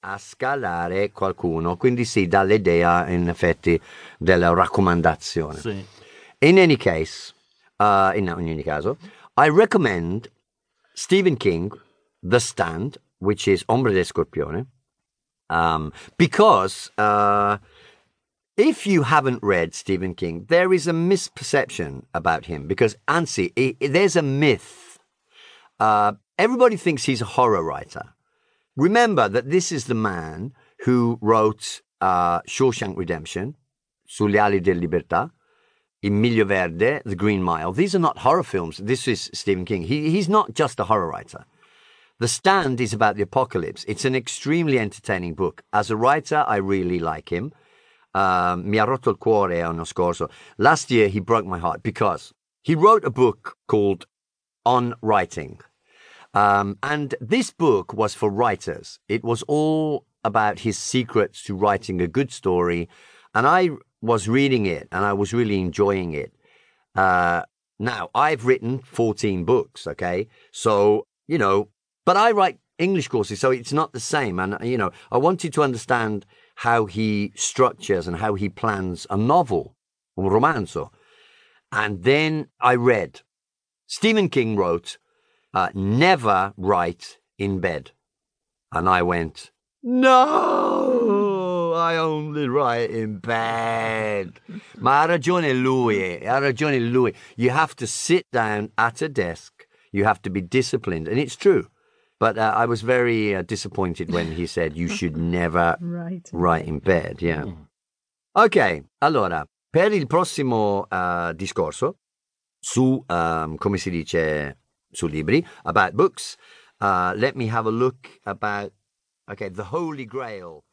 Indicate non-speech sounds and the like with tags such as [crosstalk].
a scalare qualcuno. Quindi sì, dà l'idea in effetti della raccomandazione. Sì. In any case, uh, in, any caso, I recommend Stephen King, The Stand, which is Ombre de Scorpione, um, because uh, if you haven't read Stephen King, there is a misperception about him because, anzi, there's a myth. Uh, everybody thinks he's a horror writer. Remember that this is the man who wrote uh, Shawshank Redemption, Sulle ali della libertà, Il Miglio Verde, The Green Mile. These are not horror films. This is Stephen King. He, he's not just a horror writer. The Stand is about the apocalypse. It's an extremely entertaining book. As a writer, I really like him. Um, mi ha rotto il cuore l'anno scorso. Last year, he broke my heart because he wrote a book called On Writing. Um, and this book was for writers. It was all about his secrets to writing a good story. And I was reading it and I was really enjoying it. Uh, now, I've written 14 books, okay? So, you know, but I write English courses, so it's not the same. And, you know, I wanted to understand how he structures and how he plans a novel, un romanzo. And then I read. Stephen King wrote, uh, Never write in bed. And I went, No, I only write in bed. Ma ha ragione lui, ha ragione lui. You have to sit down at a desk, you have to be disciplined. And it's true. But uh, I was very uh, disappointed when he said you should [laughs] never Right. write in bed. Yeah. Ok, allora, per il prossimo uh, discorso su, um, come si dice, about books, uh, let me have a look about, okay, the Holy Grail